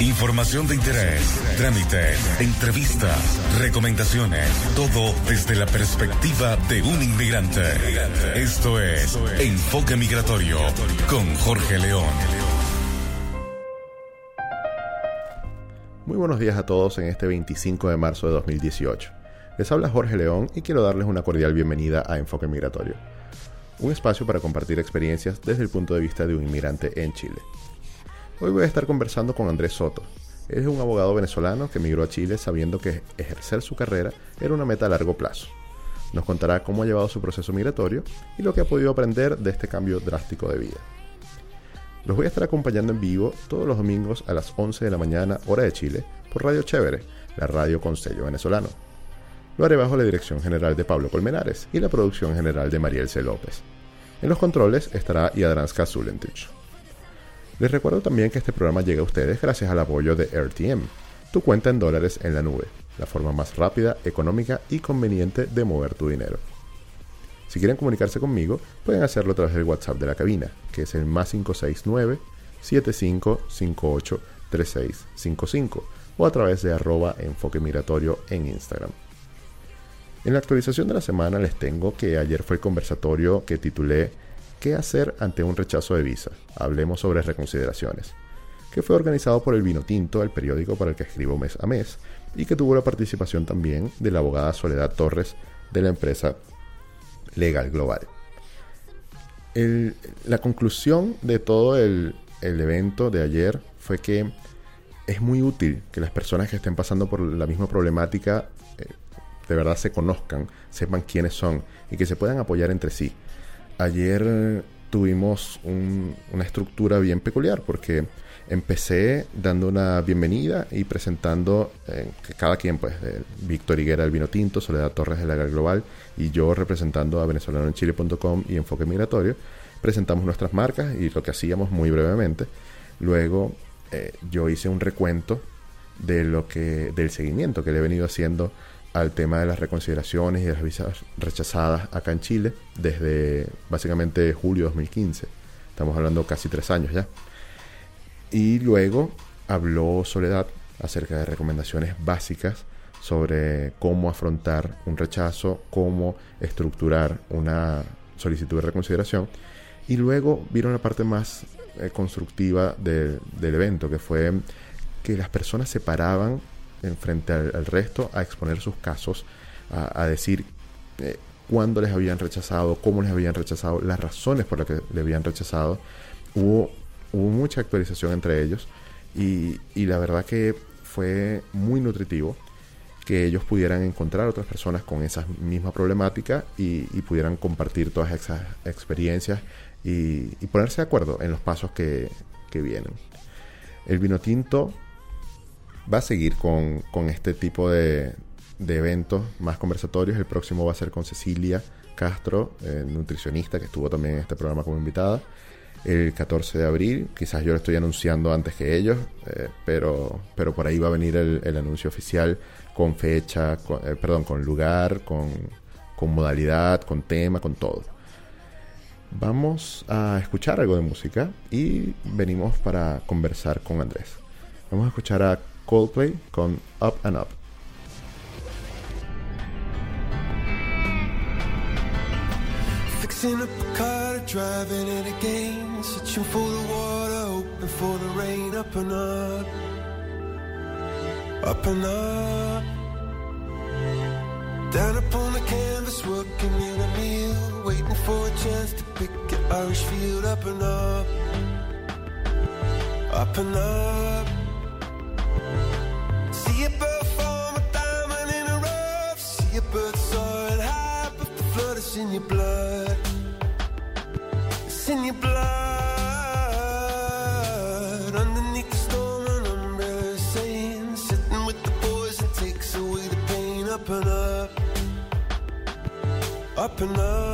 Información de interés, trámites, entrevistas, recomendaciones, todo desde la perspectiva de un inmigrante. Esto es Enfoque Migratorio con Jorge León. Muy buenos días a todos en este 25 de marzo de 2018. Les habla Jorge León y quiero darles una cordial bienvenida a Enfoque Migratorio, un espacio para compartir experiencias desde el punto de vista de un inmigrante en Chile. Hoy voy a estar conversando con Andrés Soto. Es un abogado venezolano que emigró a Chile sabiendo que ejercer su carrera era una meta a largo plazo. Nos contará cómo ha llevado su proceso migratorio y lo que ha podido aprender de este cambio drástico de vida. Los voy a estar acompañando en vivo todos los domingos a las 11 de la mañana, hora de Chile, por Radio Chévere, la radio con venezolano. Lo haré bajo la dirección general de Pablo Colmenares y la producción general de Mariel C. López. En los controles estará Yadranska Zulentich. Les recuerdo también que este programa llega a ustedes gracias al apoyo de RTM, tu cuenta en dólares en la nube, la forma más rápida, económica y conveniente de mover tu dinero. Si quieren comunicarse conmigo, pueden hacerlo a través del WhatsApp de la cabina, que es el más 569 7558 3655 o a través de arroba enfoque migratorio en Instagram. En la actualización de la semana les tengo que ayer fue el conversatorio que titulé ¿Qué hacer ante un rechazo de visa? Hablemos sobre reconsideraciones, que fue organizado por el Vino Tinto, el periódico para el que escribo mes a mes, y que tuvo la participación también de la abogada Soledad Torres de la empresa Legal Global. la conclusión de todo el, evento de ayer fue que es muy útil que las personas que estén pasando por la misma problemática eh, de verdad se conozcan, sepan quiénes son y que se puedan apoyar entre sí ayer tuvimos una estructura bien peculiar porque empecé dando una bienvenida y presentando eh, cada quien, pues, Víctor Higuera del Vino Tinto, Soledad Torres de la Global y yo representando a venezolanoenchile.com y Enfoque Migratorio, presentamos nuestras marcas y lo que hacíamos muy brevemente. Luego eh, yo hice un recuento de lo que del seguimiento que le he venido haciendo al tema de las reconsideraciones y de las visas rechazadas acá en Chile desde básicamente julio de 2015. Estamos hablando casi tres años ya. Y luego habló Soledad acerca de recomendaciones básicas sobre cómo afrontar un rechazo, cómo estructurar una solicitud de reconsideración. Y luego vieron la parte más eh, constructiva del evento, que fue que las personas se paraban en frente al, resto a exponer sus casos, a, decir eh, cuándo les habían rechazado, cómo les habían rechazado, las razones por las que le habían rechazado. Hubo, hubo mucha actualización entre ellos y, la verdad que fue muy nutritivo que ellos pudieran encontrar otras personas con esa misma problemática y, pudieran compartir todas esas experiencias y, ponerse de acuerdo en los pasos que, que vienen. El vino tinto va a seguir con, este tipo de, eventos más conversatorios. El próximo va a ser con Cecilia Castro, eh, nutricionista, que estuvo también en este programa como invitada. El 14 de abril, quizás yo lo estoy anunciando antes que ellos, eh, pero, pero por ahí va a venir el, anuncio oficial con fecha, eh, perdón, con lugar, con, con modalidad, con tema, con todo. Vamos a escuchar algo de música y venimos para conversar con Andrés. Vamos a escuchar a Coldplay con Up and Up. Fixing up a car, driving it again, searching for the water, hoping for the rain. Up and up, up and up. Down upon the canvas, working in a meal, waiting for a chance to pick an Irish field. Up and up, up and up. See a bird form a diamond in a rough. See a bird soaring high, but the flood is in your blood. It's in your blood. Underneath the storm, an umbrella saying, sitting with the boys takes away the pain. Up and up, up and up.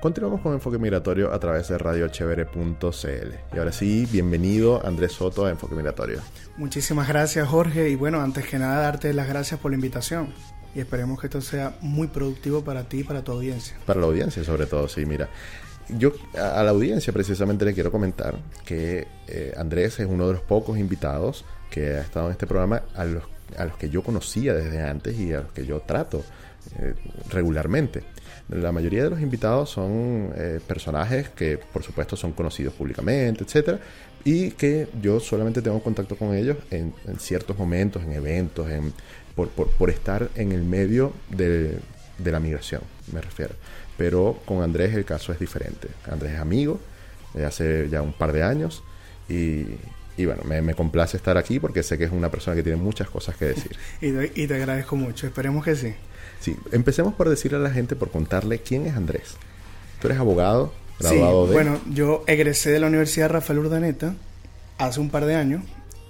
Continuamos con Enfoque Migratorio a través de radiochevere.cl. Y ahora sí, bienvenido Andrés Soto a Enfoque Migratorio. Muchísimas gracias Jorge y bueno, antes que nada darte las gracias por la invitación y esperemos que esto sea muy productivo para ti y para tu audiencia. Para la audiencia, sobre todo, sí, mira. Yo a a la audiencia precisamente le quiero comentar que eh, Andrés es uno de los pocos invitados que ha estado en este programa a los, a los que yo conocía desde antes y a los que yo trato eh, regularmente. La mayoría de los invitados son eh, personajes que por supuesto son conocidos públicamente, etcétera, y que yo solamente tengo contacto con ellos en, en ciertos momentos, en eventos, en, por, por, por estar en el medio de, de la migración, me refiero. Pero con Andrés el caso es diferente. Andrés es amigo de hace ya un par de años y, y bueno, me, me complace estar aquí porque sé que es una persona que tiene muchas cosas que decir. Y te, y te agradezco mucho, esperemos que sí. Sí, empecemos por decirle a la gente, por contarle quién es Andrés. Tú eres abogado, Sí, graduado de... bueno, yo egresé de la Universidad Rafael Urdaneta hace un par de años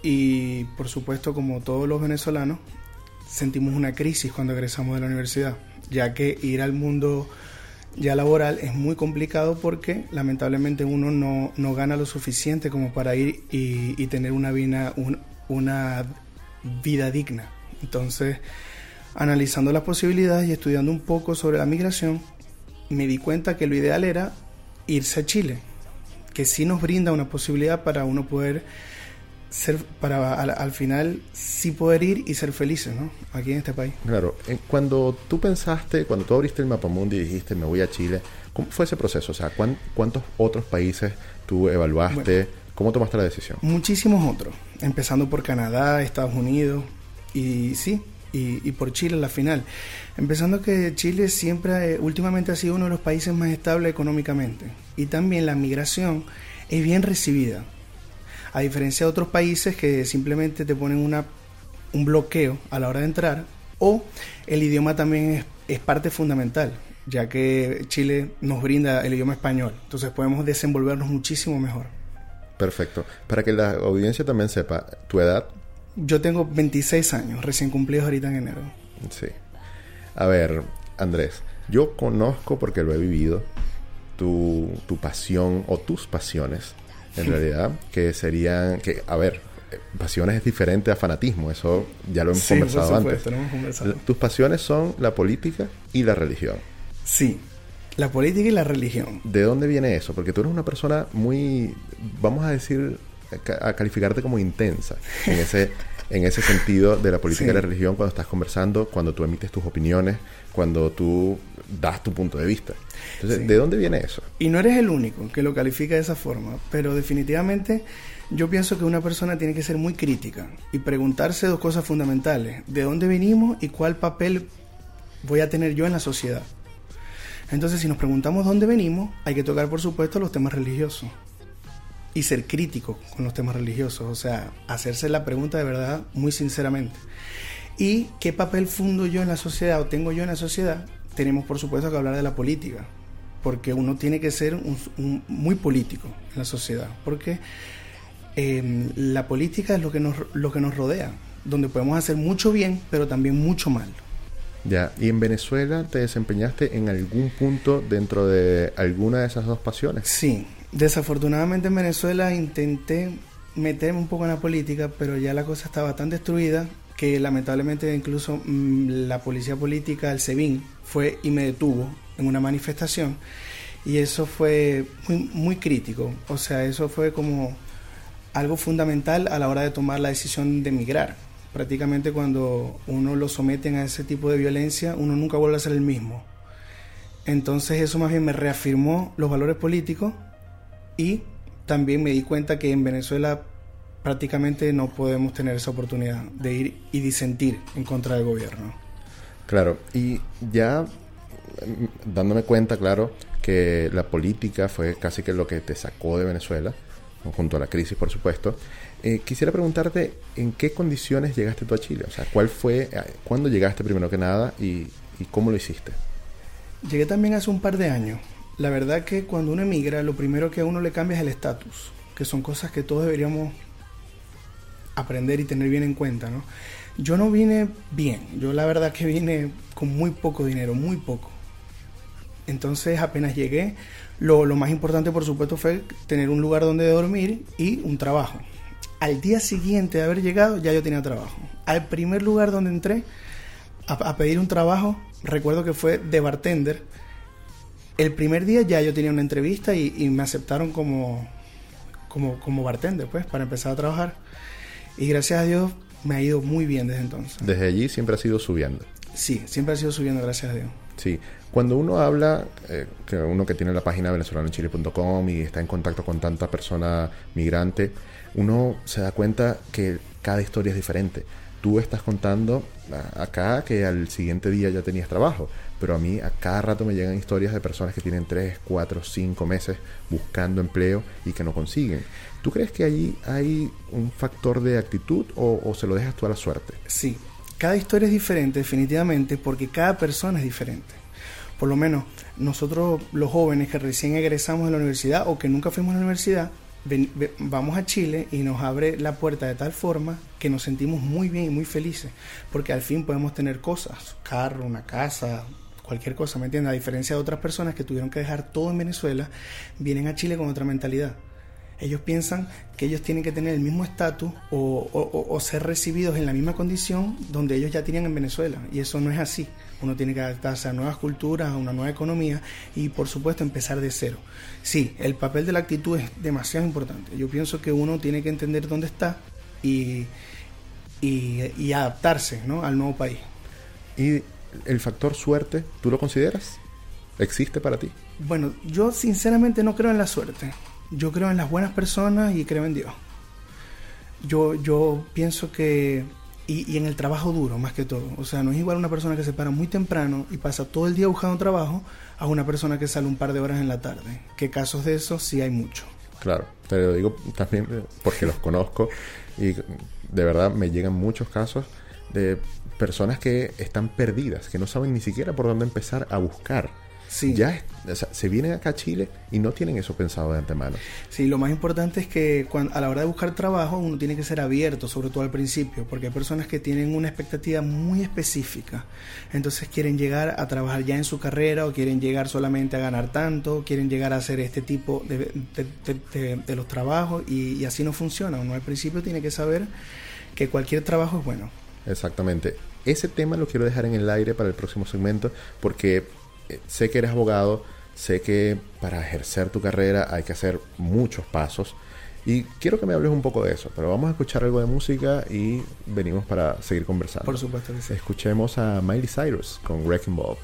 y por supuesto como todos los venezolanos sentimos una crisis cuando egresamos de la universidad, ya que ir al mundo ya laboral es muy complicado porque lamentablemente uno no, no gana lo suficiente como para ir y, tener una vida, un- una vida digna. Entonces, analizando las posibilidades y estudiando un poco sobre la migración, me di cuenta que lo ideal era irse a Chile, que sí nos brinda una posibilidad para uno poder ser, para al, al final sí poder ir y ser felices, ¿no? Aquí en este país. Claro, eh, cuando tú pensaste, cuando tú abriste el Mapamundi y dijiste me voy a Chile, ¿cómo fue ese proceso? O sea, ¿cuán- ¿cuántos otros países tú evaluaste? ¿Cómo tomaste la decisión? Muchísimos otros, empezando por Canadá, Estados Unidos y sí, y, y por Chile a la final. Empezando que Chile siempre, eh, últimamente ha sido uno de los países más estables económicamente y también la migración es bien recibida. A diferencia de otros países que simplemente te ponen una, un bloqueo a la hora de entrar o el idioma también es, es parte fundamental ya que Chile nos brinda el idioma español. Entonces podemos desenvolvernos muchísimo mejor. Perfecto. Para que la audiencia también sepa, tu edad, Yo tengo 26 años, recién cumplidos ahorita en enero. sí. A ver, Andrés, yo conozco porque lo he vivido tu, tu pasión o tus pasiones, en realidad, que serían, que, a ver, pasiones es diferente a fanatismo, eso ya lo hemos Sí, por conversado antes. supuesto, lo hemos conversado. Tus pasiones son la política y la religión. Sí, la política y la religión. ¿De dónde viene eso? Porque tú eres una persona muy, vamos a decir, a ca- a calificarte como intensa en ese, en ese sentido de la política Sí. y la religión cuando estás conversando, cuando tú emites tus opiniones, cuando tú das tu punto de vista. Entonces, Sí. ¿de dónde viene eso? Y no eres el único que lo califica de esa forma, pero definitivamente yo pienso que una persona tiene que ser muy crítica y preguntarse dos cosas fundamentales. ¿De dónde venimos y cuál papel voy a tener yo en la sociedad? Entonces, si nos preguntamos dónde venimos, hay que tocar, por supuesto, los temas religiosos. Y ser crítico con los temas religiosos. O sea, hacerse la pregunta de verdad muy sinceramente. ¿Y qué papel fundo yo en la sociedad o tengo yo en la sociedad? Tenemos, por supuesto, que hablar de la política. Porque uno tiene que ser un- un- muy político en la sociedad. Porque eh, la política es lo que, nos, lo que nos rodea. Donde podemos hacer mucho bien, pero también mucho mal. Ya, ¿y en Venezuela te desempeñaste en algún punto dentro de alguna de esas dos pasiones? Sí, desafortunadamente en Venezuela intenté meterme un poco en la política, pero ya la cosa estaba tan destruida que lamentablemente incluso mm, la policía política, el SEBIN, fue y me detuvo en una manifestación y eso fue muy, muy crítico. O sea, eso fue como algo fundamental a la hora de tomar la decisión de emigrar. Prácticamente cuando uno lo someten a ese tipo de violencia, uno nunca vuelve a ser el mismo. Entonces eso más bien me reafirmó los valores políticos y también me di cuenta que en Venezuela prácticamente no podemos tener esa oportunidad de ir y disentir en contra del gobierno. Claro, y ya mm, dándome cuenta, claro, que la política fue casi que lo que te sacó de Venezuela, junto a la crisis, por supuesto. eh, quisiera preguntarte en qué condiciones llegaste tú a Chile, o sea, cuál fue, eh, cuándo llegaste primero que nada y, y cómo lo hiciste. Llegué también hace un par de años. La verdad que cuando uno emigra, lo primero que a uno le cambia es el estatus, que son cosas que todos deberíamos aprender y tener bien en cuenta, ¿no? Yo no vine bien, yo la verdad que vine con muy poco dinero, muy poco. Entonces apenas llegué, lo, lo más importante por supuesto fue tener un lugar donde dormir y un trabajo. Al día siguiente de haber llegado ya yo tenía trabajo. Al primer lugar donde entré a, a pedir un trabajo, recuerdo que fue de bartender. El primer día ya yo tenía una entrevista y, y me aceptaron como, como, como bartender, pues, para empezar a trabajar. Y gracias a Dios me ha ido muy bien desde entonces. Desde allí siempre has ido subiendo. Sí, siempre ha sido subiendo, gracias a Dios. Sí, cuando uno habla, eh, que uno que tiene la página venezolanochile.com y está en contacto con tanta persona migrante, uno se da cuenta que cada historia es diferente. Tú estás contando acá que al siguiente día ya tenías trabajo, pero a mí a cada rato me llegan historias de personas que tienen 3, 4, 5 meses buscando empleo y que no consiguen. ¿Tú crees que allí hay un factor de actitud o, o se lo dejas tú a la suerte? Sí, cada historia es diferente definitivamente porque cada persona es diferente. Por lo menos nosotros los jóvenes que recién egresamos de la universidad o que nunca fuimos a la universidad, vamos a Chile y nos abre la puerta de tal forma que nos sentimos muy bien y muy felices porque al fin podemos tener cosas, carro, una casa, cualquier cosa, ¿me entiendes? A diferencia de otras personas que tuvieron que dejar todo en Venezuela, vienen a Chile con otra mentalidad. Ellos piensan que ellos tienen que tener el mismo estatus o- o- o ser recibidos en la misma condición donde ellos ya tenían en Venezuela. Y eso no es así. Uno tiene que adaptarse a nuevas culturas, a una nueva economía y por supuesto empezar de cero. Sí, el papel de la actitud es demasiado importante. Yo pienso que uno tiene que entender dónde está y, y- y adaptarse ¿no? al nuevo país. ¿Y el factor suerte, tú lo consideras? ¿Existe para ti? Bueno, yo sinceramente no creo en la suerte. Yo creo en las buenas personas y creo en Dios. Yo, yo pienso que... Y, y en el trabajo duro, más que todo. O sea, no es igual una persona que se para muy temprano y pasa todo el día buscando trabajo a una persona que sale un par de horas en la tarde. Que casos de esos sí hay mucho. Claro, te lo digo también porque los conozco y de verdad me llegan muchos casos de personas que están perdidas, que no saben ni siquiera por dónde empezar a buscar. Sí. ya es- o sea, se vienen acá a Chile y no tienen eso pensado de antemano. Sí, lo más importante es que a la hora de buscar trabajo uno tiene que ser abierto, sobre todo al principio, porque hay personas que tienen una expectativa muy específica. Entonces quieren llegar a trabajar ya en su carrera o quieren llegar solamente a ganar tanto, quieren llegar a hacer este tipo de, de- de- de- de los trabajos y, y así no funciona. Uno al principio tiene que saber que cualquier trabajo es bueno. Exactamente. Ese tema lo quiero dejar en el aire para el próximo segmento porque sé que eres abogado, sé que para ejercer tu carrera hay que hacer muchos pasos y quiero que me hables un poco de eso, pero vamos a escuchar algo de música y venimos para seguir conversando. Por supuesto que sí. Escuchemos a Miley Cyrus con Wrecking Ball.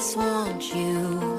Always want you.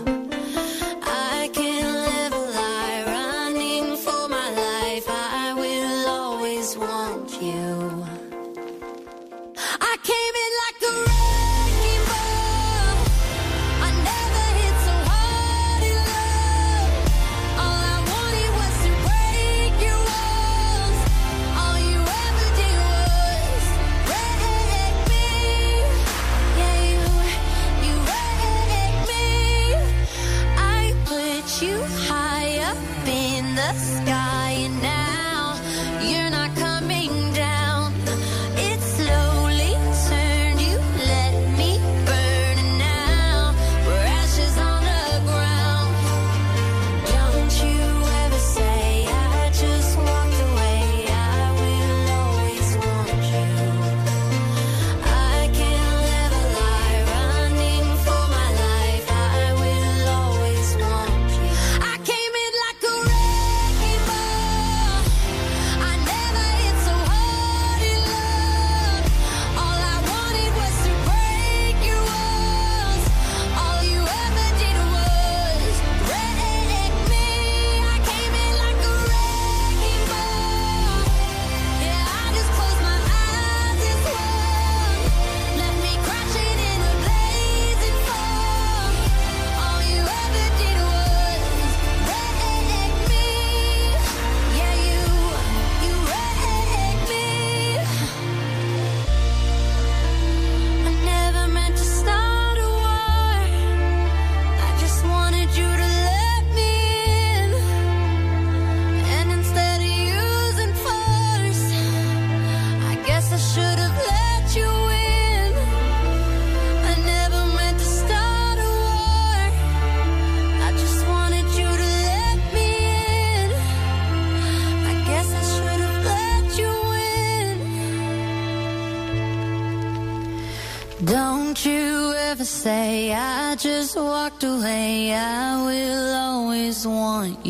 Want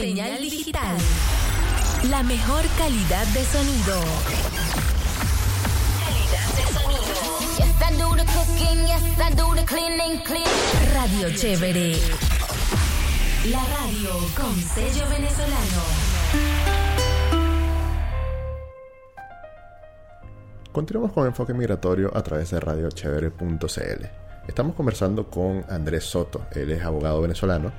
Señal digital. La mejor calidad de sonido. Calidad de sonido. Yes, I do the cooking. Yes, I do the cleaning. Clean. Radio Chévere. La radio con sello venezolano. Continuamos con Enfoque Migratorio a través de radiochevere.cl. Estamos conversando con Andrés Soto, él es abogado venezolano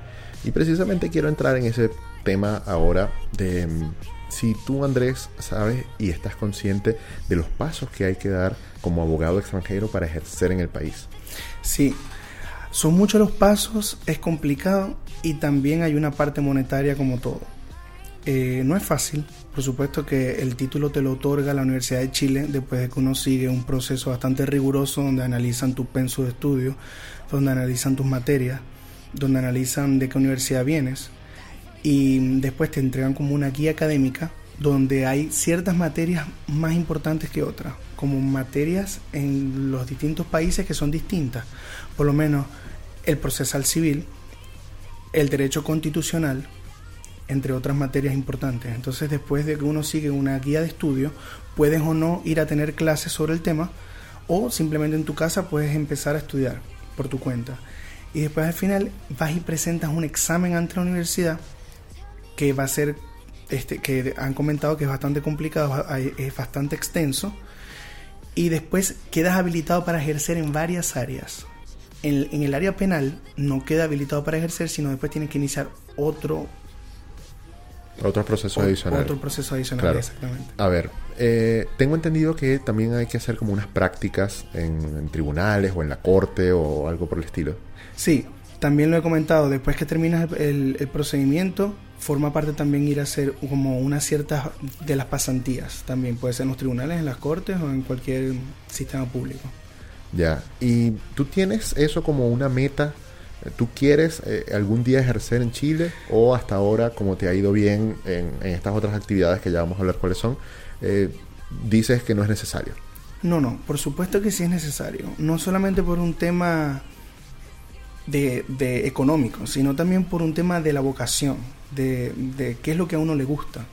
y precisamente quiero entrar en ese tema ahora de, mm, si tú, Andrés, sabes y estás consciente de los pasos que hay que dar como abogado extranjero para ejercer en el país. Sí, son muchos los pasos, es complicado y también hay una parte monetaria como todo. Eh, no es fácil, por supuesto que el título te lo otorga la Universidad de Chile después de que uno sigue un proceso bastante riguroso donde analizan tu penso de estudio, donde analizan tus materias, donde analizan de qué universidad vienes y después te entregan como una guía académica donde hay ciertas materias más importantes que otras, como materias en los distintos países que son distintas, por lo menos el procesal civil, el derecho constitucional, entre otras materias importantes. Entonces, después de que uno sigue una guía de estudio, puedes o no ir a tener clases sobre el tema o simplemente en tu casa puedes empezar a estudiar por tu cuenta. Y después al final vas y presentas un examen ante la universidad que va a ser, este, que han comentado que es bastante complicado, es bastante extenso, y después quedas habilitado para ejercer en varias áreas. En, en el área penal no queda habilitado para ejercer, sino después tienes que iniciar otro, Otros procesos adicionales. otro proceso adicional. Claro. Exactamente. A ver, eh, tengo entendido que también hay que hacer como unas prácticas en, en tribunales o en la corte o algo por el estilo. Sí, también lo he comentado, después que terminas el, el- el procedimiento, forma parte también ir a hacer como unas ciertas de las pasantías, también puede ser en los tribunales, en las cortes o en cualquier sistema público. Ya. ¿Y tú tienes eso como una meta? ¿Tú quieres eh, algún día ejercer en Chile o hasta ahora, como te ha ido bien en, en estas otras actividades que ya vamos a hablar cuáles son, eh, dices que no es necesario? No, no, por supuesto que sí es necesario, no solamente por un tema de, de económico, sino también por un tema de la vocación, de, de qué es lo que a uno le gusta.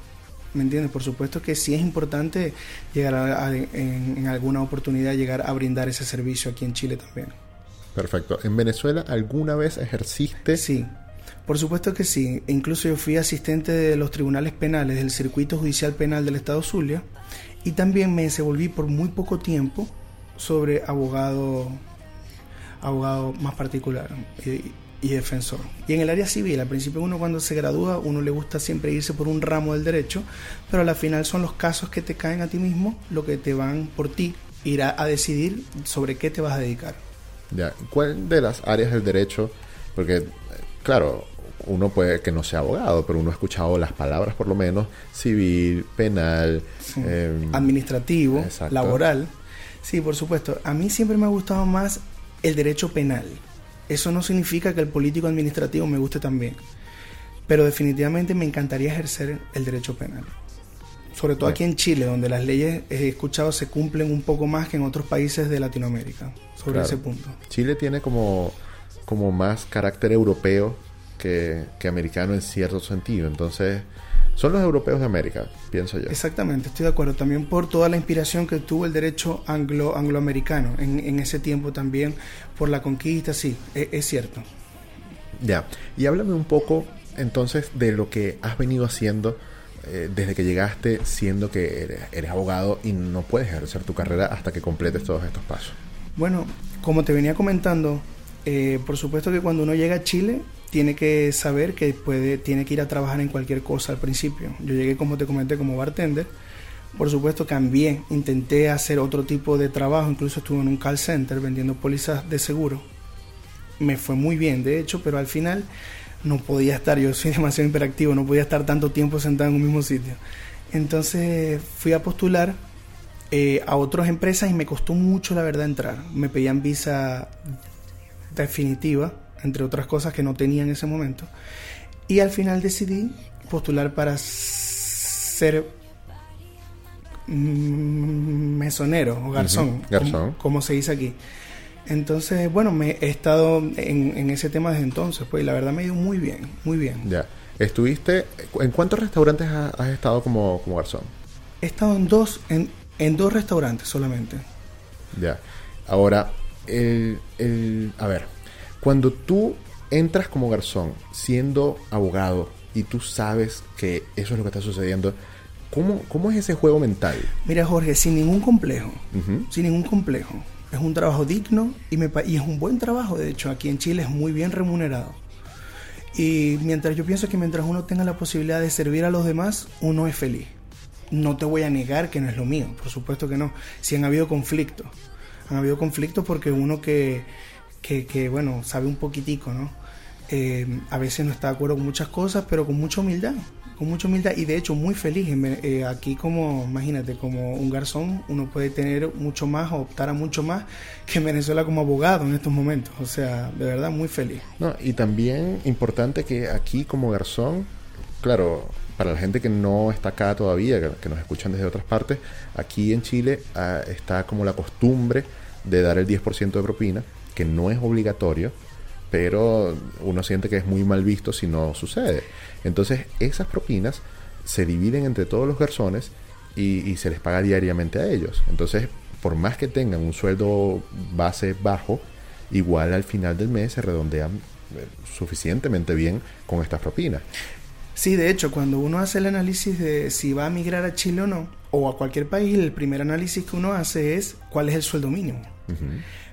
¿Me entiendes? Por supuesto que sí es importante llegar a, a- en, en alguna oportunidad llegar a brindar ese servicio aquí en Chile también. Perfecto. ¿En Venezuela alguna vez ejerciste? Sí, por supuesto que sí. Incluso yo fui asistente de los tribunales penales del Circuito Judicial Penal del Estado Zulia y también me desenvolví por muy poco tiempo sobre abogado, abogado más particular y, y defensor. Y en el área civil, al principio uno cuando se gradúa, uno le gusta siempre irse por un ramo del derecho, pero a la final son los casos que te caen a ti mismo lo que te van por ti ir a, a decidir sobre qué te vas a dedicar. Ya. ¿Cuál de las áreas del derecho? Porque, claro, uno puede que no sea abogado, pero uno ha escuchado las palabras por lo menos, civil, penal, Sí. em, administrativo, exacto. laboral. Sí, por supuesto. A mí siempre me ha gustado más el derecho penal. Eso no significa que el político administrativo me guste también. Pero definitivamente me encantaría ejercer el derecho penal. Sobre todo Bien. aquí en Chile, donde las leyes, he escuchado, se cumplen un poco más que en otros países de Latinoamérica. Sobre Claro. ese punto. Chile tiene como, como más carácter europeo que, que americano en cierto sentido. Entonces, son los europeos de América, pienso yo. Exactamente, estoy de acuerdo. También por toda la inspiración que tuvo el derecho anglo, angloamericano en, en ese tiempo también, por la conquista, sí, e- es cierto. Ya. Y háblame un poco entonces de lo que has venido haciendo eh, desde que llegaste, siendo que eres, eres abogado y no puedes ejercer tu carrera hasta que completes todos estos pasos. Bueno, como te venía comentando, eh, por supuesto que cuando uno llega a Chile tiene que saber que puede, tiene que ir a trabajar en cualquier cosa al principio. Yo llegué, como te comenté, como bartender. Por supuesto, cambié, intenté hacer otro tipo de trabajo, incluso estuve en un call center vendiendo pólizas de seguro. Me fue muy bien, de hecho, pero al final no podía estar, yo soy demasiado hiperactivo, no podía estar tanto tiempo sentado en un mismo sitio. Entonces fui a postular eh, a otras empresas y me costó mucho, la verdad, entrar. Me pedían visa definitiva, entre otras cosas que no tenía en ese momento. Y al final decidí postular para ser mm, mesonero o garzón, garzón. Como, como se dice aquí. Entonces, bueno, me he estado en, en ese tema desde entonces, pues y la verdad me ha ido muy bien, muy bien. Ya. ¿Estuviste, en cuántos restaurantes ha- has, estado como, como garzón? He estado en dos, en, en dos restaurantes solamente. Ya. Ahora, el, el- a ver, cuando tú entras como garzón, siendo abogado, y tú sabes que eso es lo que está sucediendo, ¿cómo, cómo es ese juego mental? Mira, Jorge, sin ningún complejo, sin ningún complejo. Es un trabajo digno y, me, y es un buen trabajo, de hecho, aquí en Chile es muy bien remunerado. Y mientras yo pienso que mientras uno tenga la posibilidad de servir a los demás, uno es feliz. No te voy a negar que no es lo mío, por supuesto que no. Si han habido conflictos, han habido conflictos porque uno que, que, que, bueno, sabe un poquitico, ¿no? Eh, a veces no está de acuerdo con muchas cosas, pero con mucha humildad, con mucha humildad y de hecho muy feliz. Eh, aquí como, imagínate, como un garzón, uno puede tener mucho más o optar a mucho más que en Venezuela como abogado en estos momentos. O sea, de verdad muy feliz. No, y también importante que aquí como garzón, claro, para la gente que no está acá todavía, que, que nos escuchan desde otras partes, aquí en Chile ah, está como la costumbre de dar el 10% de propina, que no es obligatorio, pero uno siente que es muy mal visto si no sucede. Entonces, esas propinas se dividen entre todos los garzones y, y se les paga diariamente a ellos. Entonces, por más que tengan un sueldo base bajo, igual al final del mes se redondean eh, suficientemente bien con estas propinas. Sí, de hecho, cuando uno hace el análisis de si va a migrar a Chile o no, o a cualquier país, el primer análisis que uno hace es cuál es el sueldo mínimo.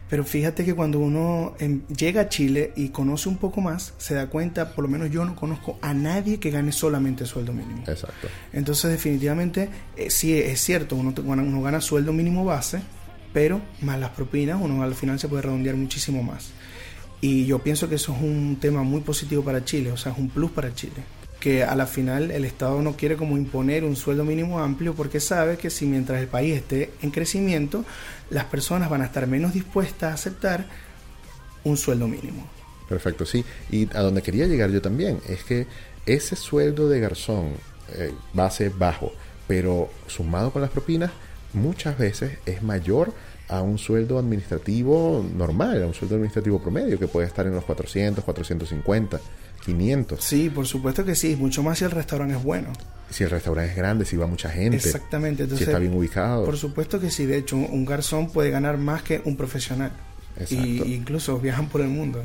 Pero fíjate que cuando uno em, llega a Chile y conoce un poco más, se da cuenta, por lo menos yo no conozco a nadie que gane solamente sueldo mínimo. Exacto. Entonces, definitivamente, eh, sí es cierto, uno, uno gana sueldo mínimo base, pero más las propinas, uno al final se puede redondear muchísimo más. Y yo pienso que eso es un tema muy positivo para Chile, o sea, es un plus para Chile. Que a la final el Estado no quiere como imponer un sueldo mínimo amplio porque sabe que si mientras el país esté en crecimiento, las personas van a estar menos dispuestas a aceptar un sueldo mínimo. Perfecto, sí. Y a donde quería llegar yo también es que ese sueldo de garzón eh, base bajo, pero sumado con las propinas, muchas veces es mayor a un sueldo administrativo normal, a un sueldo administrativo promedio que puede estar en los 400, 450, 500. Sí, por supuesto que sí, mucho más si el restaurante es bueno. Si el restaurante es grande, si va mucha gente, Exactamente, si entonces está bien ubicado. Por supuesto que sí, de hecho un, un garzón puede ganar más que un profesional. Exacto. Y incluso viajan por el mundo.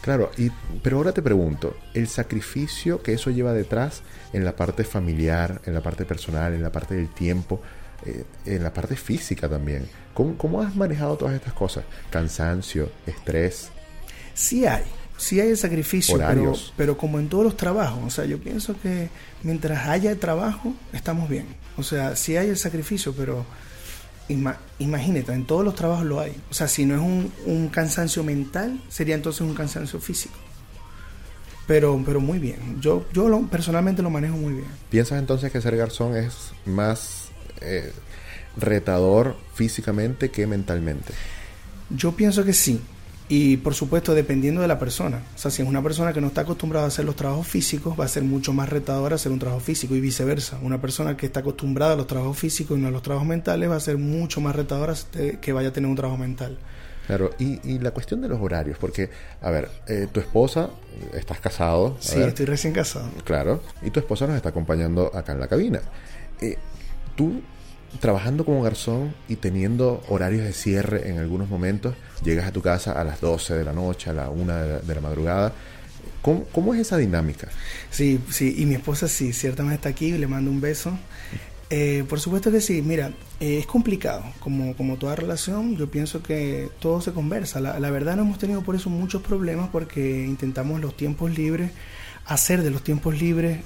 Claro, y, pero ahora te pregunto, el sacrificio que eso lleva detrás en la parte familiar, en la parte personal, en la parte del tiempo, eh, en la parte física también. ¿Cómo, cómo has manejado todas estas cosas? Cansancio, estrés. Sí hay, sí hay el sacrificio, pero, Horarios. pero como en todos los trabajos, o sea, yo pienso que mientras haya trabajo, estamos bien. O sea, sí hay el sacrificio, pero ima- imagínate, en todos los trabajos lo hay. O sea, si no es un, un cansancio mental, sería entonces un cansancio físico. Pero, pero muy bien. Yo, yo lo- personalmente lo manejo muy bien. ¿Piensas entonces que ser garzón es más eh, retador físicamente que mentalmente? Yo pienso que sí. Y por supuesto, dependiendo de la persona. O sea, si es una persona que no está acostumbrada a hacer los trabajos físicos, va a ser mucho más retador hacer un trabajo físico y viceversa. Una persona que está acostumbrada a los trabajos físicos y no a los trabajos mentales va a ser mucho más retadora que vaya a tener un trabajo mental. Claro, y, y la cuestión de los horarios, porque, a ver, eh, tu esposa, estás casado. Sí, ver, estoy recién casado. Claro, y tu esposa nos está acompañando acá en la cabina. Eh, tú, trabajando como garzón y teniendo horarios de cierre en algunos momentos, llegas a tu casa a las 12 de la noche, a la 1 de la, madrugada. ¿Cómo, es esa dinámica? Sí, sí, y mi esposa sí, ciertamente está aquí, le mando un beso. Eh, por supuesto que sí, mira, eh, es complicado, como, como toda relación, yo pienso que todo se conversa. La verdad no hemos tenido por eso muchos problemas porque intentamos los tiempos libres, hacer de los tiempos libres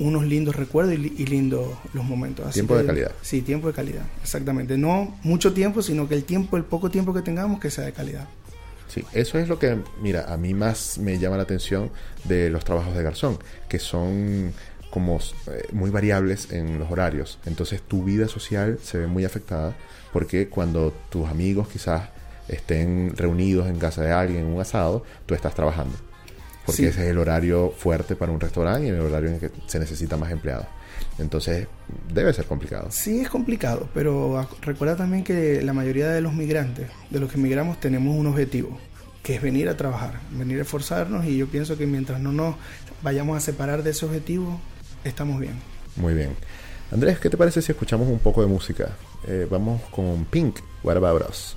unos lindos recuerdos y, li- y lindos los momentos. Así Tiempo que- de calidad. Sí, tiempo de calidad, exactamente. No mucho tiempo, sino que el tiempo, el poco tiempo que tengamos, que sea de calidad. Sí, eso es lo que, mira, a mí más me llama la atención de los trabajos de garzón, que son como eh, muy variables en los horarios. Entonces tu vida social se ve muy afectada porque cuando tus amigos quizás estén reunidos en casa de alguien en un asado, tú estás trabajando. Porque Sí. ese es el horario fuerte para un restaurante y el horario en el que se necesita más empleados. Entonces debe ser complicado. Sí, es complicado, pero recuerda también que la mayoría de los migrantes, de los que migramos, tenemos un objetivo, que es venir a trabajar, venir a esforzarnos y yo pienso que mientras no nos vayamos a separar de ese objetivo, estamos bien. Muy bien. Andrés, ¿qué te parece si escuchamos un poco de música? Eh, vamos con Pink, What About Us?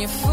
You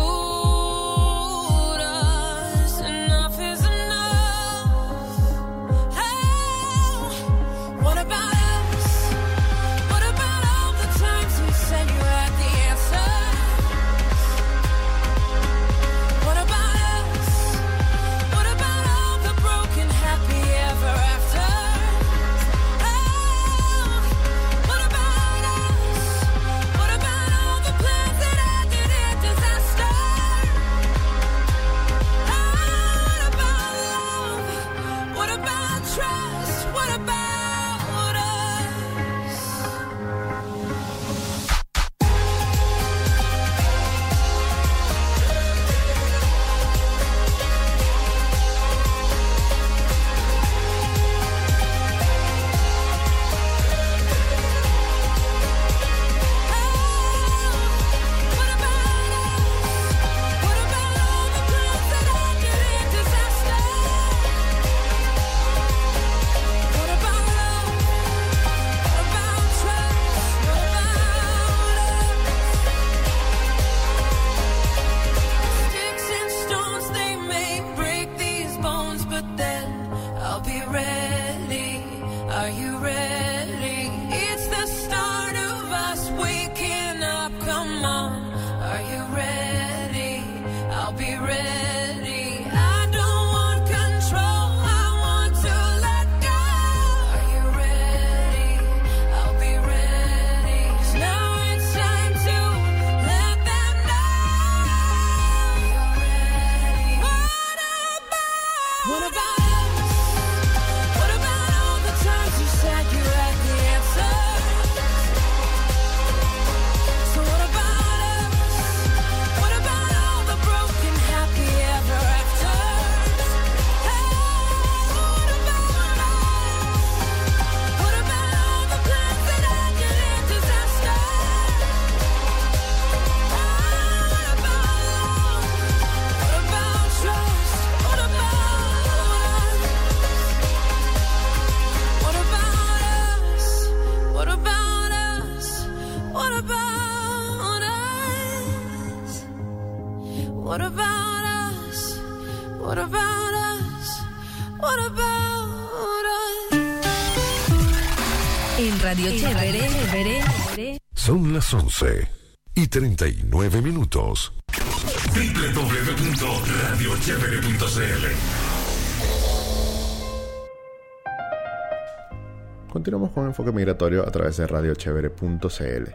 Continuamos con Enfoque Migratorio a través de radiochevere.cl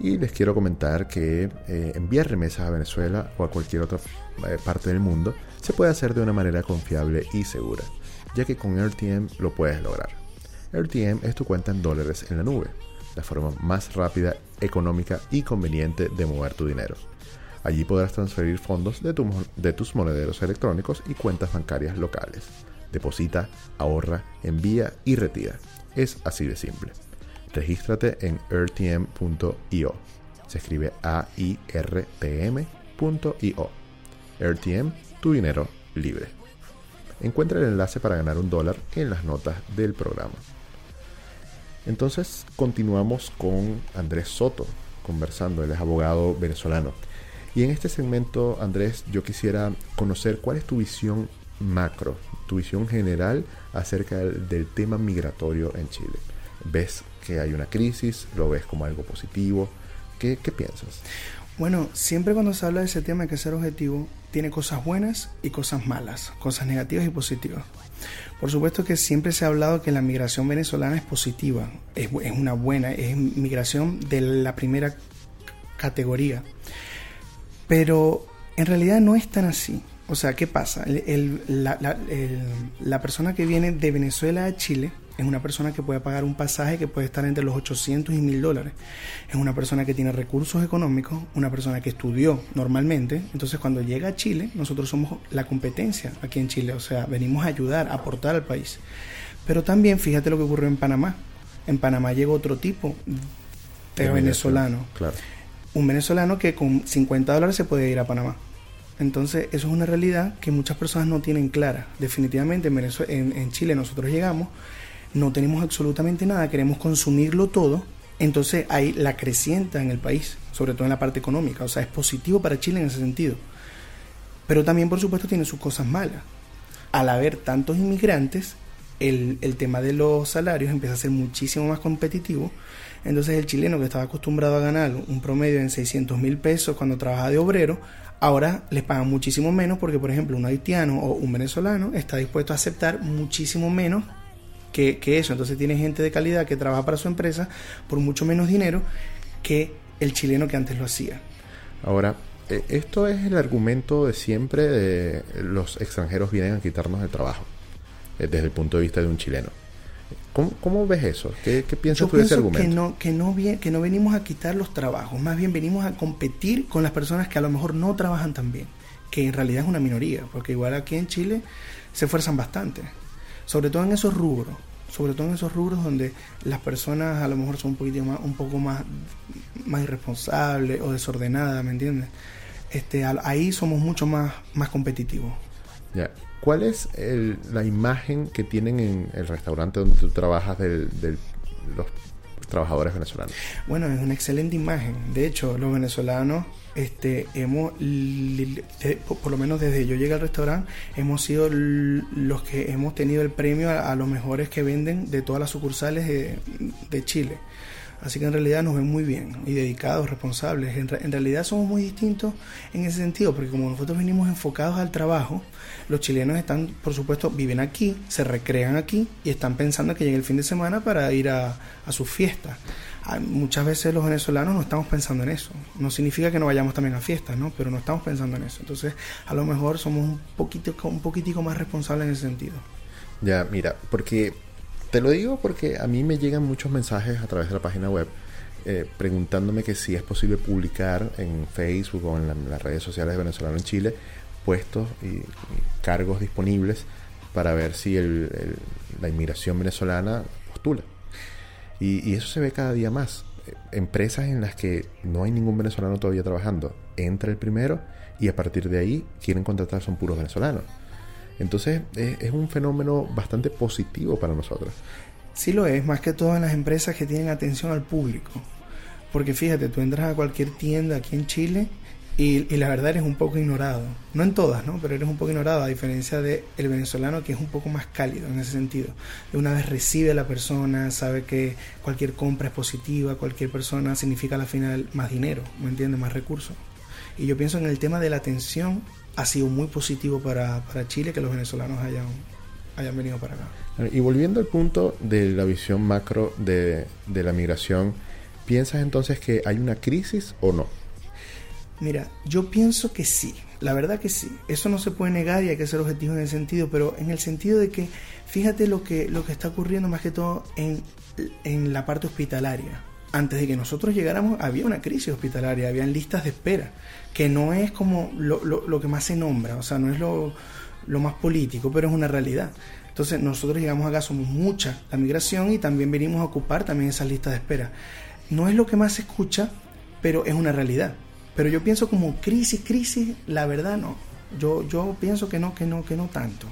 y les quiero comentar que eh, enviar remesas a Venezuela o a cualquier otra eh, parte del mundo se puede hacer de una manera confiable y segura, ya que con RTM lo puedes lograr. RTM es tu cuenta en dólares en la nube, la forma más rápida, económica y conveniente de mover tu dinero. Allí podrás transferir fondos de, tu de tus monederos electrónicos y cuentas bancarias locales. Deposita, ahorra, envía y retira. Es así de simple. Regístrate en rtm.io. Se escribe A-I-R-T-M.io. RTM, tu dinero libre. Encuentra el enlace para ganar un dólar en las notas del programa. Entonces continuamos con Andrés Soto conversando, él es abogado venezolano. Y en este segmento, Andrés, yo quisiera conocer cuál es tu visión macro, tu visión general acerca del, del tema migratorio en Chile. ¿Ves que hay una crisis? ¿Lo ves como algo positivo? ¿Qué, qué piensas? Bueno, siempre cuando se habla de ese tema hay que ser objetivo, tiene cosas buenas y cosas malas, cosas negativas y positivas. Por supuesto que siempre se ha hablado que la migración venezolana es positiva, es, es una buena, es migración de la primera categoría. Pero en realidad no es tan así. O sea, ¿qué pasa? El- el- la, la- el- la persona que viene de Venezuela a Chile es una persona que puede pagar un pasaje que puede estar entre los 800 y 1000 dólares. Es una persona que tiene recursos económicos, una persona que estudió normalmente. Entonces, cuando llega a Chile, nosotros somos la competencia aquí en Chile. O sea, venimos a ayudar, a aportar al país. Pero también fíjate lo que ocurrió en Panamá. En Panamá llegó otro tipo de, De venezolano Claro. Un venezolano que con 50 dólares se puede ir a Panamá. Entonces, eso es una realidad que muchas personas no tienen clara. Definitivamente en, Venezue- en, Chile nosotros llegamos, no tenemos absolutamente nada, queremos consumirlo todo, entonces hay la crecienta en el país, sobre todo en la parte económica. O sea, es positivo para Chile en ese sentido. Pero también, por supuesto, tiene sus cosas malas. Al haber tantos inmigrantes, el tema de los salarios empieza a ser muchísimo más competitivo. Entonces el chileno que estaba acostumbrado a ganar un promedio en 600 mil pesos cuando trabaja de obrero, ahora les pagan muchísimo menos porque, por ejemplo, un haitiano o un venezolano está dispuesto a aceptar muchísimo menos que, que eso. Entonces tiene gente de calidad que trabaja para su empresa por mucho menos dinero que el chileno que antes lo hacía. Ahora, eh, esto es el argumento de siempre de los extranjeros vienen a quitarnos el trabajo, eh, desde el punto de vista de un chileno. ¿Cómo, cómo ves eso? ¿Qué, qué piensas Yo tú de ese pienso que argumento? no, que, no que no venimos a quitar los trabajos, más bien venimos a competir con las personas que a lo mejor no trabajan tan bien, que en realidad es una minoría, porque igual aquí en Chile se esfuerzan bastante, sobre todo en esos rubros, sobre todo en esos rubros donde las personas a lo mejor son un poquito más, un poco más, más irresponsables o desordenadas, ¿me entiendes? Este, ahí somos mucho más, más competitivos. Ya. ¿Cuál es el- la imagen que tienen en el restaurante donde tú trabajas de los trabajadores venezolanos? Bueno, es una excelente imagen. De hecho, los venezolanos, este, hemos, por, lo menos desde yo llegué al restaurante, hemos sido los que hemos tenido el premio a, los mejores que venden de todas las sucursales de Chile. Así que en realidad nos ven muy bien y dedicados, responsables. En, re- en realidad somos muy distintos en ese sentido, porque como nosotros venimos enfocados al trabajo, los chilenos están, por supuesto, viven aquí, se recrean aquí y están pensando que llegue el fin de semana para ir a, a sus fiestas. Ah, Muchas veces los venezolanos no estamos pensando en eso. No significa que no vayamos también a fiestas, ¿no? Pero no estamos pensando en eso. Entonces, a lo mejor somos un poquito, un poquitico más responsables en ese sentido. Ya, mira, porque te lo digo porque a mí me llegan muchos mensajes a través de la página web eh, preguntándome que si es posible publicar en Facebook o en, la- en las redes sociales de Venezolano en Chile puestos y, cargos disponibles para ver si el- la inmigración venezolana postula. Y, eso se ve cada día más. Empresas en las que no hay ningún venezolano todavía trabajando, entra el primero y a partir de ahí quieren contratar son puros venezolanos. Entonces es, un fenómeno bastante positivo para nosotros. Sí lo es, más que todo en las empresas que tienen atención al público. Porque fíjate, tú entras a cualquier tienda aquí en Chile y, y la verdad eres un poco ignorado. No en todas, ¿no? Pero eres un poco ignorado, a diferencia del el venezolano que es un poco más cálido en ese sentido. De una vez recibe a la persona, sabe que cualquier compra es positiva, cualquier persona significa al final más dinero, ¿me entiendes? Más recursos. Y yo pienso en el tema de la atención ha sido muy positivo para, para Chile que los venezolanos hayan, hayan venido para acá. Y volviendo al punto de la visión macro de, de la migración, ¿piensas entonces que hay una crisis o no? Mira, yo pienso que sí, la verdad que sí. Eso no se puede negar y hay que ser objetivo en el sentido, pero en el sentido de que fíjate lo que, lo que está ocurriendo más que todo en, en la parte hospitalaria. Antes de que nosotros llegáramos había una crisis hospitalaria, habían listas de espera, que no es como lo, lo- lo que más se nombra, o sea, no es lo, lo más político, pero es una realidad. Entonces nosotros llegamos acá, somos mucha la migración y también venimos a ocupar también esas listas de espera. No es lo que más se escucha, pero es una realidad. Pero yo pienso como crisis, crisis, la verdad no. Yo, yo pienso que no, que no, que no tanto.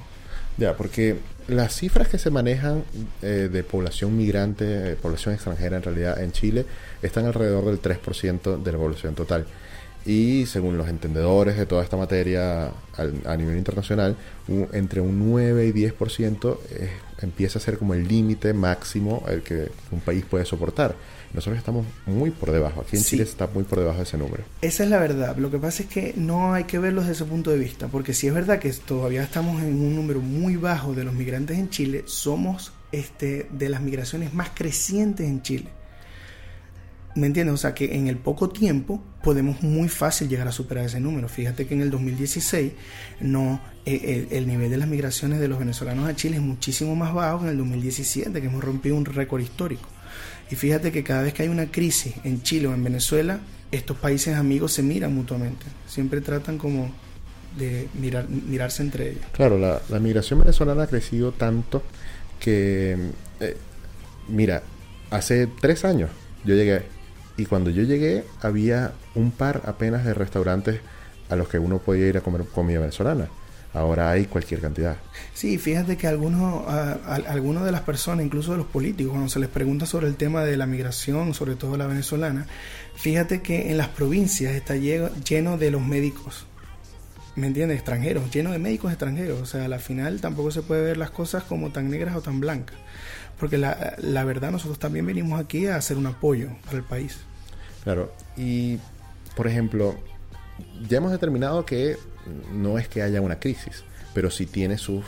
Ya, porque las cifras que se manejan eh, de población migrante, eh, población extranjera en realidad en Chile, están alrededor del 3% de la población total. Y según los entendedores de toda esta materia al- a nivel internacional, un- entre un 9 y 10% eh, empieza a ser como el límite máximo el que un país puede soportar. Nosotros estamos muy por debajo. Aquí en Sí. Chile está muy por debajo de ese número. Esa es la verdad. Lo que pasa es que no hay que verlo desde ese punto de vista, porque si es verdad que todavía estamos en un número muy bajo de los migrantes en Chile, somos este, de las migraciones más crecientes en Chile. ¿Me entiendes? O sea que en el poco tiempo podemos muy fácil llegar a superar ese número. Fíjate que en el 2016 no, eh, el, el nivel de las migraciones de los venezolanos a Chile es muchísimo más bajo que en el 2017, que hemos rompido un récord histórico. Y fíjate que cada vez que hay una crisis en Chile o en Venezuela, estos países amigos se miran mutuamente. Siempre tratan como de mirar, mirarse entre ellos. Claro, la, la migración venezolana ha crecido tanto que, eh, mira, hace tres años yo llegué y cuando yo llegué había un par apenas de restaurantes a los que uno podía ir a comer comida venezolana. Ahora hay cualquier cantidad. Sí, fíjate que algunos, a- algunos de las personas, incluso de los políticos, cuando se les pregunta sobre el tema de la migración, sobre todo la venezolana, fíjate que en las provincias está lleno, de los médicos, ¿me entiendes? Extranjeros, lleno de médicos extranjeros. O sea, a la final tampoco se puede ver las cosas como tan negras o tan blancas. Porque la, la verdad, nosotros también venimos aquí a hacer un apoyo para el país. Claro, y por ejemplo, ya hemos determinado que no es que haya una crisis, pero sí tiene su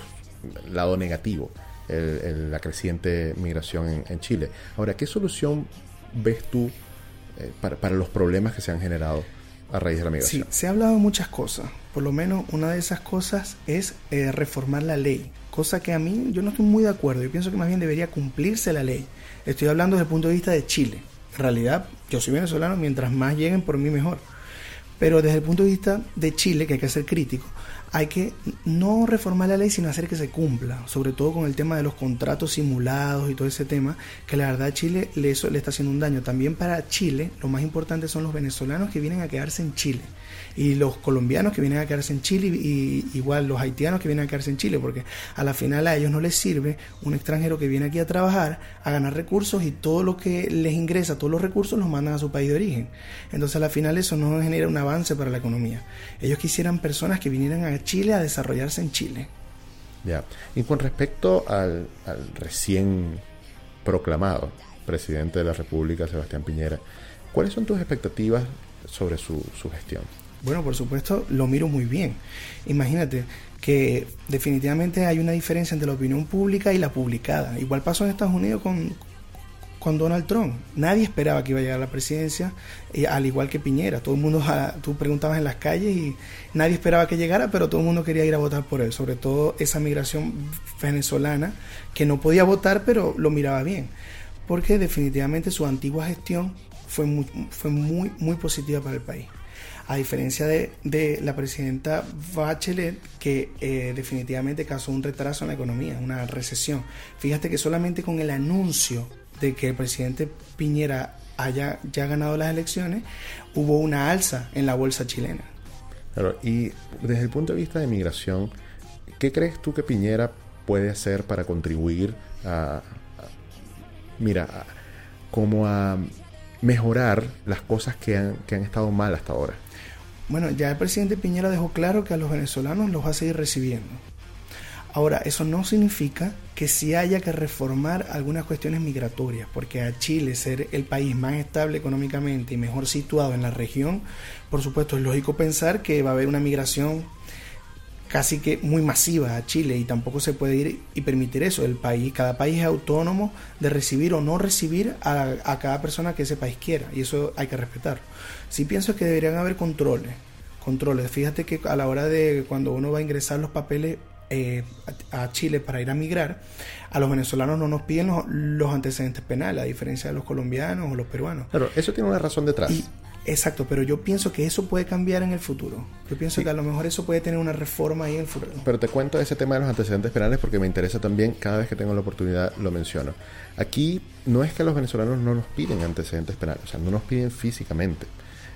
lado negativo, el- el- la creciente migración en, en Chile. Ahora, ¿qué solución ves tú eh, para, para los problemas que se han generado a raíz de la Sí, migración? se ha hablado de muchas cosas. Por lo menos una de esas cosas es eh, reformar la ley. Cosa que a mí yo no estoy muy de acuerdo. Yo pienso que más bien debería cumplirse la ley. Estoy hablando desde el punto de vista de Chile. En realidad, yo soy venezolano, mientras más lleguen por mí mejor. Pero desde el punto de vista de Chile, que hay que ser crítico, hay que no reformar la ley, sino hacer que se cumpla, sobre todo con el tema de los contratos simulados y todo ese tema, que la verdad a Chile le, eso le está haciendo un daño. También para Chile, lo más importante son los venezolanos que vienen a quedarse en Chile y los colombianos que vienen a quedarse en Chile y, y igual los haitianos que vienen a quedarse en Chile, porque a la final a ellos no les sirve un extranjero que viene aquí a trabajar, a ganar recursos y todo lo que les ingresa, todos los recursos los mandan a su país de origen. Entonces a la final eso no genera un avance para la economía. Ellos quisieran personas que vinieran a Chile a desarrollarse en Chile. Ya. Y con respecto al, al recién proclamado presidente de la República, Sebastián Piñera, ¿cuáles son tus expectativas sobre su, su gestión? Bueno, por supuesto, lo miro muy bien. Imagínate que definitivamente hay una diferencia entre la opinión pública y la publicada. Igual pasó en Estados Unidos con, con Donald Trump. Nadie esperaba que iba a llegar a la presidencia, eh, al igual que Piñera. Todo el mundo, ah, tú preguntabas en las calles y nadie esperaba que llegara, pero todo el mundo quería ir a votar por él. Sobre todo esa migración venezolana que no podía votar, pero lo miraba bien. Porque definitivamente su antigua gestión fue muy, fue muy, muy positiva para el país a diferencia de, de la presidenta Bachelet, que eh, definitivamente causó un retraso en la economía, una recesión. Fíjate que solamente con el anuncio de que el presidente Piñera haya ya ganado las elecciones, hubo una alza en la bolsa chilena. Claro, y desde el punto de vista de migración, ¿qué crees tú que Piñera puede hacer para contribuir a, a- mira, a- como a mejorar las cosas que han, que han estado mal hasta ahora? Bueno, ya el presidente Piñera dejó claro que a los venezolanos los va a seguir recibiendo. Ahora, eso no significa que sí haya que reformar algunas cuestiones migratorias, porque a Chile ser el país más estable económicamente y mejor situado en la región, por supuesto es lógico pensar que va a haber una migración casi que muy masiva a Chile y tampoco se puede ir y permitir eso. El país, cada país es autónomo de recibir o no recibir a, a cada persona que ese país quiera y eso hay que respetarlo. Sí pienso que deberían haber controles, controles. Fíjate que a la hora de cuando uno va a ingresar los papeles eh, a, a Chile para ir a migrar, a los venezolanos no nos piden los, los antecedentes penales, a diferencia de los colombianos o los peruanos. Claro, eso tiene una razón detrás. Y, exacto, pero yo pienso que eso puede cambiar en el futuro. Yo pienso que a lo mejor eso puede tener una reforma ahí en el futuro. Pero te cuento ese tema de los antecedentes penales porque me interesa también, cada vez que tengo la oportunidad lo menciono. Aquí no es que los venezolanos no nos piden antecedentes penales, o sea, no nos piden físicamente.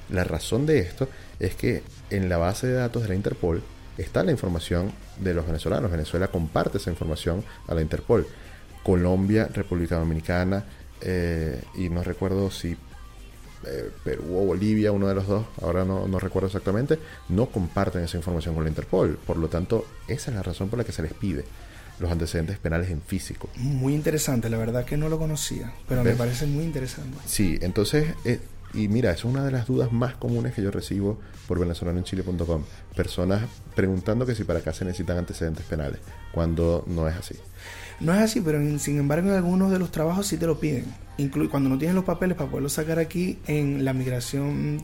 La razón de esto es que en la base de datos de la Interpol está la información de los venezolanos. Venezuela comparte esa información a la Interpol. Colombia, República Dominicana eh, y no recuerdo si eh, Perú o Bolivia, uno de los dos, ahora no, no recuerdo exactamente, no comparten esa información con la Interpol. Por lo tanto, esa es la razón por la que se les pide los antecedentes penales en físico. Muy interesante, la verdad que no lo conocía, pero me parece muy interesante. Sí, entonces, eh, y mira, es una de las dudas más comunes que yo recibo por venezolanoenchile.com. Personas preguntando que si para acá se necesitan antecedentes penales, cuando no es así. No es así, pero en- sin embargo en algunos de los trabajos sí te lo piden. Inclu cuando no tienes los papeles para poderlo sacar aquí en la migración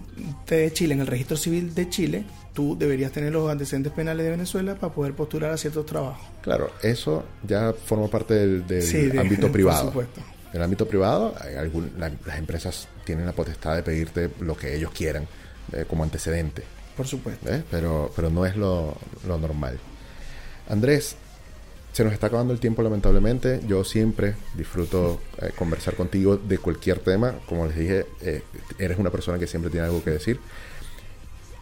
de Chile, en el registro civil de Chile, tú deberías tener los antecedentes penales de Venezuela para poder postular a ciertos trabajos. Claro, eso ya forma parte del, del Sí, de- ámbito por privado. supuesto. En el ámbito privado, algún- la- las empresas tienen la potestad de pedirte lo que ellos quieran eh, como antecedente, Por supuesto. Pero, pero no es lo, lo normal. Andrés, se nos está acabando el tiempo lamentablemente. Yo siempre disfruto eh, conversar contigo de cualquier tema. Como les dije, eh, eres una persona que siempre tiene algo que decir.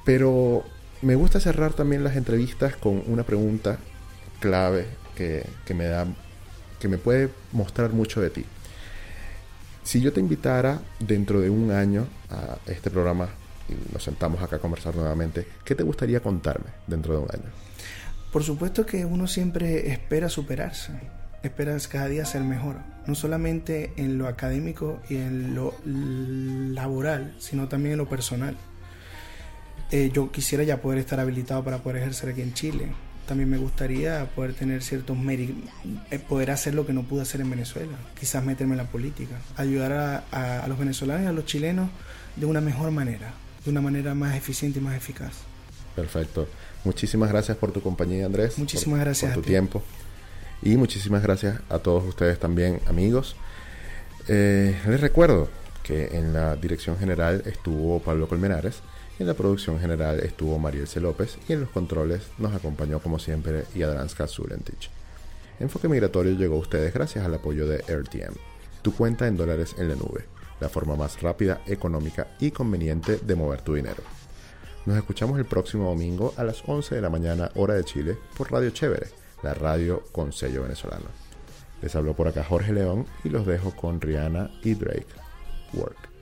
Pero me gusta cerrar también las entrevistas con una pregunta clave que, que me da, que me puede mostrar mucho de ti. Si yo te invitara dentro de un año a este programa y nos sentamos acá a conversar nuevamente, ¿qué te gustaría contarme dentro de un año? Por supuesto que uno siempre espera superarse, espera cada día ser mejor, no solamente en lo académico y en lo laboral, sino también en lo personal. Eh, yo quisiera ya poder estar habilitado para poder ejercer aquí en Chile. También me gustaría poder tener ciertos méritos, eh, poder hacer lo que no pude hacer en Venezuela, quizás meterme en la política, ayudar a, a- a los venezolanos y a los chilenos de una mejor manera, de una manera más eficiente y más eficaz. Perfecto. Muchísimas gracias por tu compañía, Andrés. Muchísimas por- gracias Por tu ti. tiempo. Y muchísimas gracias a todos ustedes también, amigos. Eh, les recuerdo que en la dirección general estuvo Pablo Colmenares, en la producción general estuvo Mariel C. López y en los controles nos acompañó como siempre Yadranska Zulentich. Enfoque Migratorio llegó a ustedes gracias al apoyo de RTM, tu cuenta en dólares en la nube, la forma más rápida, económica y conveniente de mover tu dinero. Nos escuchamos el próximo domingo a las 11 de la mañana hora de Chile por Radio Chévere, la radio con sello venezolano. Les habló por acá Jorge León y los dejo con Rihanna y Drake. Work.